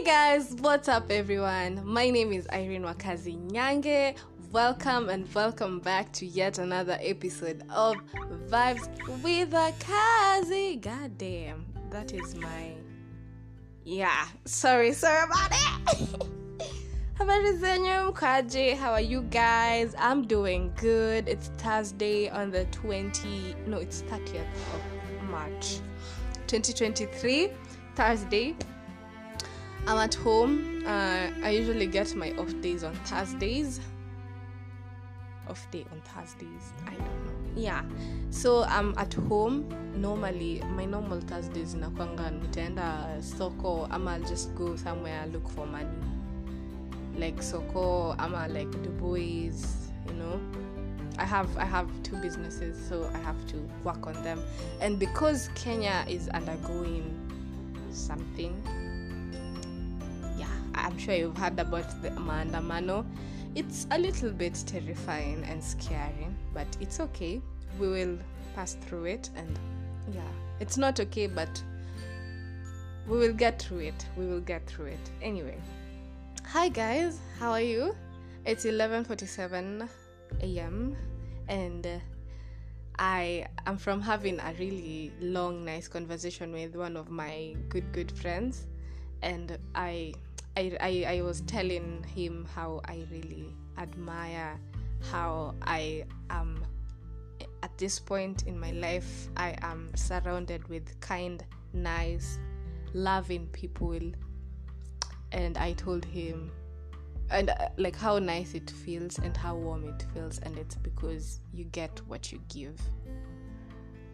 Hey guys, what's up everyone? My name is Irene Wakazi Nyange. Welcome and welcome back to yet another episode of Vibes with Wakazi. God damn, that is my. Yeah, sorry, sorry about it. How are you guys? I'm doing good. It's Thursday on the 20. No, it's 30th of March 2023. Thursday. I'm at home. Uh, I usually get my off days on Thursdays. Off day on Thursdays. I don't know. Yeah. So I'm at home. Normally, my normal Thursdays inakwanga nitaenda soko ama I'll just go somewhere look for money. Like soko ama like Du Bois, you know. I have I have two businesses, so I have to work on them. And because Kenya is undergoing something, I'm sure you've heard about the maandamano. It's a little bit terrifying and scary, but it's okay. We will pass through it, and yeah, it's not okay, but we will get through it. We will get through it. Anyway, hi guys, how are you? It's 11:47 a.m. and uh, I am from having a really long, nice conversation with one of my good, good friends, and I, I, I, I was telling him how I really admire how I am. At this point in my life. I am surrounded with kind, nice, loving people, and I told him and uh, like how nice it feels and how warm it feels. And it's because you get what you give.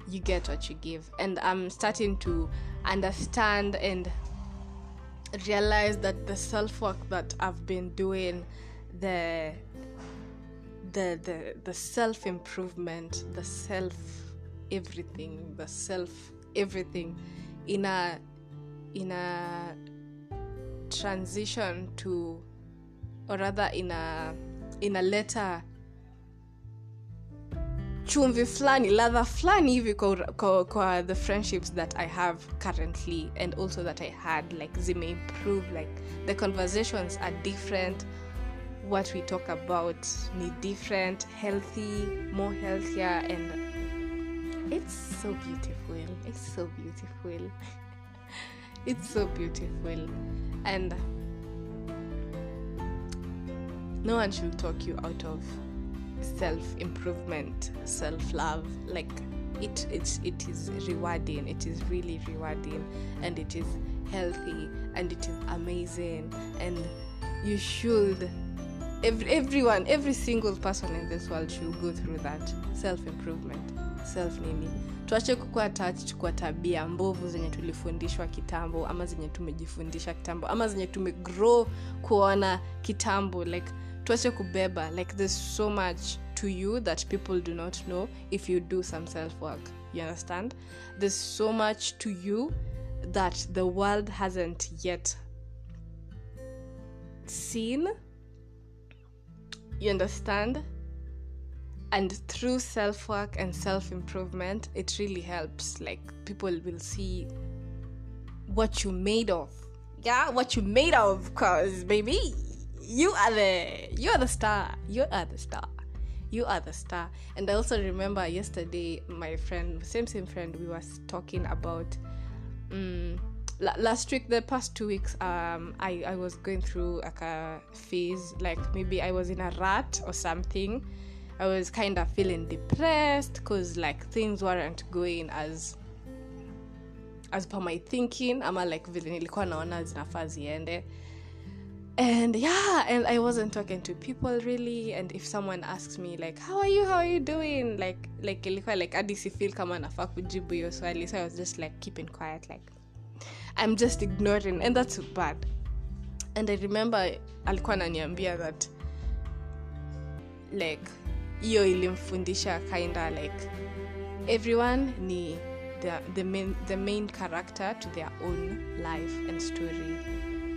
You get what you give. And i'm starting to understand and realize that the self work that i've been doing the the the, the self improvement the self everything the self everything in a in a transition to or rather in a in a letter chumvi fulani ladha fulani hivi kwa, the friendships that i have currently and also that i had like zime improve like the conversations are different. What we talk about ni different healthy more healthier and it's so beautiful it's so beautiful. It's so beautiful. And no one should talk you out of self improvement self love like it it, it is rewarding it is really rewarding and it is healthy and it is amazing and you should every, everyone every single person in this world should go through that self improvement self nini. Tuache kukuwa attached kwa tabia mbovu zenye tulifundishwa kitambo ama zenye tumejifundisha kitambo ama zenye tumegrow kuona kitambo like tuache kubeba like there's so much to you that people do not know if you do some self work you understand? There's so much to you that the world hasn't yet seen you understand? And through self work and self improvement it really helps like people will see what you made of. Yeah what you made of cause baby you are the you are the star. You are the star. You are the star. And i also remember yesterday my friend same same friend we was talking about um, last week the past two weeks um i i was going through like a phase like maybe i was in a rut or something. I was kind of feeling depressed because like things weren't going as as per my thinking. Ama like vile nilikuwa naona zinafaa ziende and yeah and i wasn't talking to people really. And if someone asks me like how are you? How are you doing? Like like ilikuwa like hadi sifeel kama nafaa kujibu hiyo swali. So i was just like keeping quiet like i'm just ignoring. And that's bad. And i remember alikuwa ananiambia that like hiyo ilimfundisha kinda like everyone ni the, the, main, the main character to their own life and story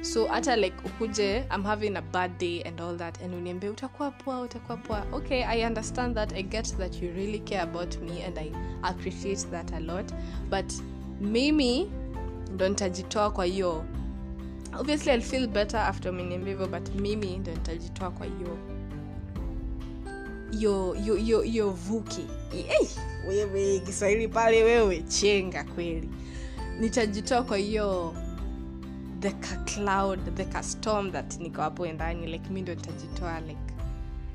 so hata like ukuje i'm having a bad day and all that and uniambie utakuwa poa utakuwa poa. Okay i understand that i get that you really care about me and i appreciate that a lot but mimi ndo nitajitoa kwa hiyo. Obviously i'll feel better after umeniambia hivyo but mimi ndo nitajitoa kwa hiyo. Yo vuki. Hey, wewe kiswahili pale wewe chenga kweli. Nitajitoa kwa hiyo the ka cloud the ka storm that niko hapo ndani like mi ndo nitajitoa like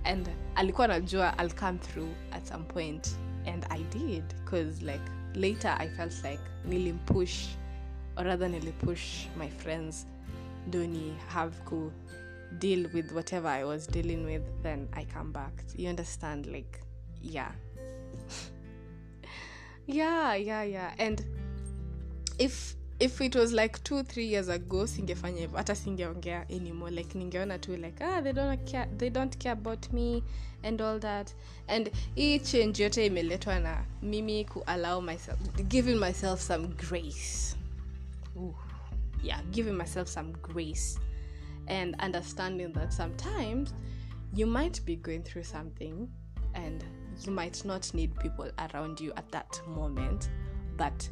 and alikuwa najua i'll come through at some point and i did because like later i felt like nilimpush or rather nilipush my friends ndo ni have ku deal with whatever i was dealing with then i come back. You understand like yeah. Yeah yeah yeah. And if if it was like two three years ago singefanya hivyo. Hata singeongea anymore. Like ningeona tu like ah, they, don't care, they don't care about me and all that. And hii change yote imeletwa na mimi kuallow myself giving myself some grace. Ooh. yeah giving myself some grace and understanding that sometimes you might be going through something and you might not need people around you at that moment but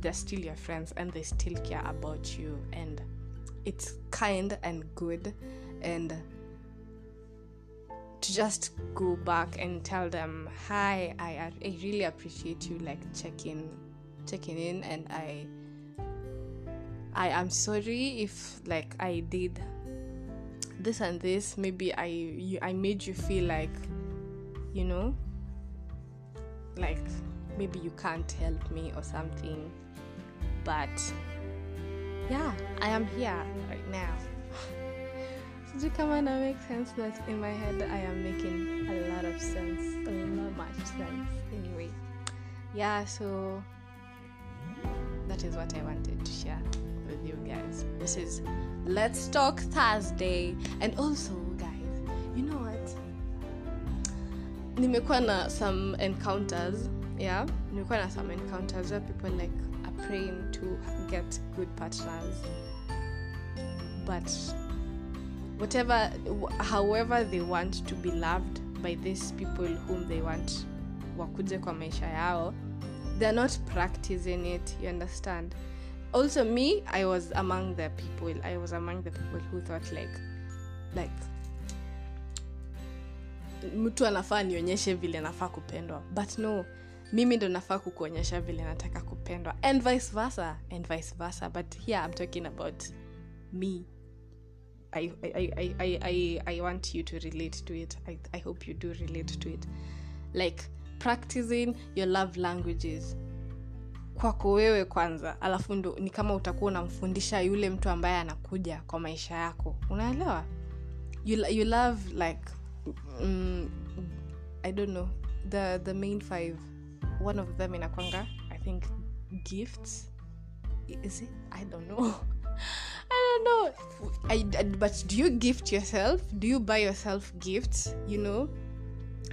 they're still your friends and they still care about you. And it's kind and good. And to just go back and tell them hi i, I really appreciate you like checking checking in. And i i am sorry if like i did this and this. Maybe i you, i made you feel like you know like maybe you can't help me or something but yeah i am here right now. Sijui kama na make sense that in my head i am making a lot of sense a lot much sense. Anyway yeah so that is what i wanted to share with you guys. This is let's talk thursday. And also guys you know what? Nimekuwa na some encounters yeah. Nilikuwa na some encounters where people like are praying to get good partners. But whatever however they want to be loved by these people whom they want wakuje kwa maisha yao they're not practicing it you understand? Also me i was among the people i was among the people who thought like like mtu anafaa nionyeshe vile anafaa kupendwa. But no mimi ndo nafaa kukuonyesha vile nataka kupendwa. And vice versa and vice versa. But here i'm talking about me. I, I, I, I, I, I want you to relate to it. I, i hope you do relate to it. Like practicing your love languages kwako wewe kwanza. Alafu ndo ni kama utakuwa unamfundisha yule mtu ambaye anakuja kwa maisha yako. Unaelewa? You, you love like mm, i don't know the, the main five one of them inakwanga i think gifts. Is it? I don't know. I don't know. I, I, but do you gift yourself? Do you buy yourself gifts? You know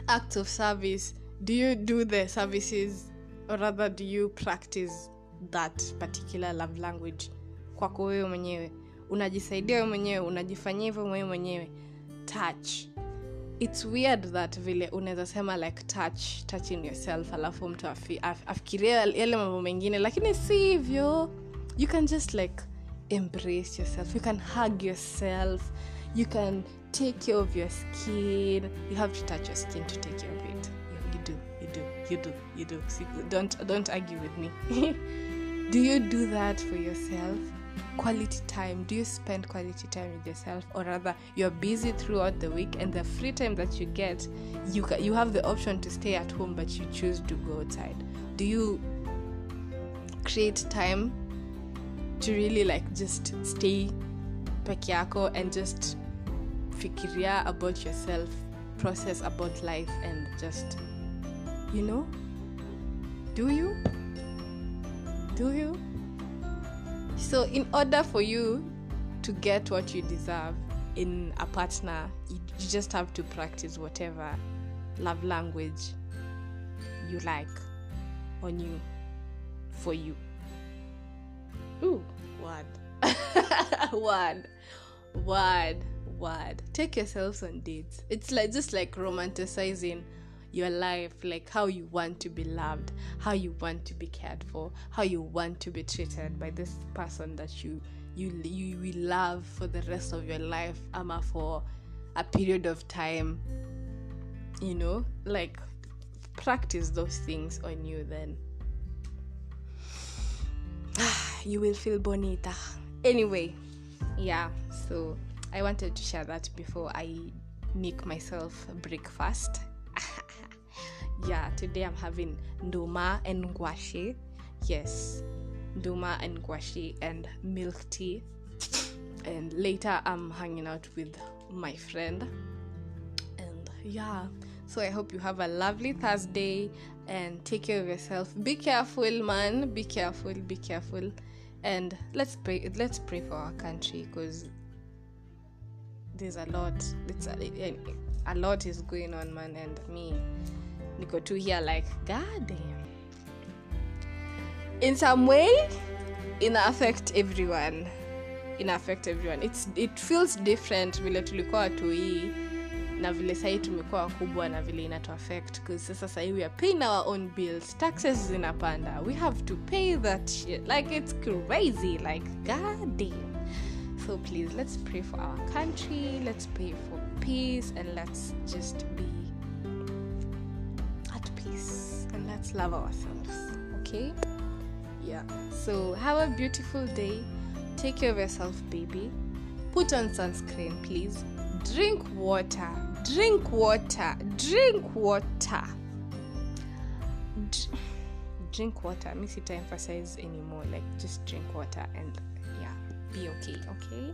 acts of service. Do you do the services or rather do you practice that particular love language kwako wewe mwenyewe? Unajisaidia wewe mwenyewe unajifanyia hivyo wewe mwenyewe. Touch its weird that vile unaweza sema like touch touching yourself alafu mtu afi, af, afikiria yale mambo mengine lakini si hivyo. You can just like embrace yourself. You can hug yourself. You can take care of your skin. You have to touch your skin to take care of it. You, you do you do you do you do. See, don't don't argue with me. Do you do that for yourself quality time? Do you spend quality time with yourself or rather you're busy throughout the week and the free time that you get you you have the option to stay at home but you choose to go outside? Do you create time to really like just stay peke yako and just fikiria about yourself process about life and just you know? Do you? Do you so in order for you to get what you deserve in a partner you, just have to practice whatever love language you like on you for you. Ooh, word. Word. Word. Word. Take yourselves on dates. It's like just like romanticizing your life like how you want to be loved how you want to be cared for how you want to be treated by this person that you you you will love for the rest of your life ama for a period of time you know? Like practice those things on you then. You will feel bonita. Anyway yeah so i wanted to share that before i make myself breakfast yeah today i'm having nduma and ngwashi yes nduma and ngwashi and milk tea. And later i'm hanging out with my friend. And yeah so i hope you have a lovely thursday and take care of yourself. Be careful man. Be careful be careful. And let's pray let's pray for our country because there's a lot it's a, a lot is going on man and me niko tu here like god in some way ina affect everyone. Ina affect everyone. It's, it feels different vile tulikuwa tuii na vile sahii tumekuwa wakubwa na vile inatuaffect sasa sahii we are paying our own bills. Taxes zinapanda. We have to pay that shit. Like it's crazy. Like god so please let's pray for our country. Let's pray for peace and let's just be let's love ourselves. Okay? Yeah. So have a beautiful day. Take care of yourself baby. Put on sunscreen please. Drink water. Drink water. Drink water. Drink water. Me sita emphasize anymore. Like just drink water and yeah be okay okay?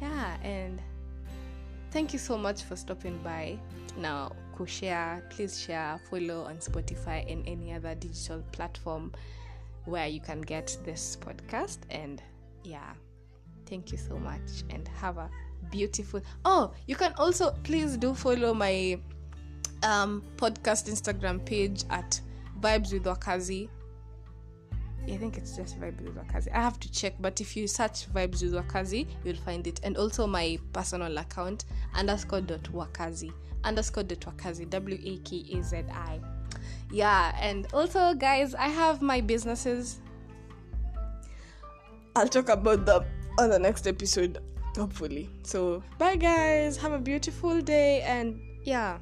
Yeah and thank you so much for stopping by. Now share please share follow on spotify and any other digital platform where you can get this podcast. And yeah thank you so much and have a beautiful oh you can also please do follow my um podcast instagram page at vibes with wakazi I think it's just Vibes with Wakazi. I have to check, but if you search Vibes with Wakazi, you'll find it. And also my personal account, underscore dot Wakazi. Underscore dot Wakazi. W A K A Z I. Yeah, and also, guys, I have my businesses. I'll talk about them on the next episode, hopefully. So, bye, guys. Have a beautiful day, and yeah.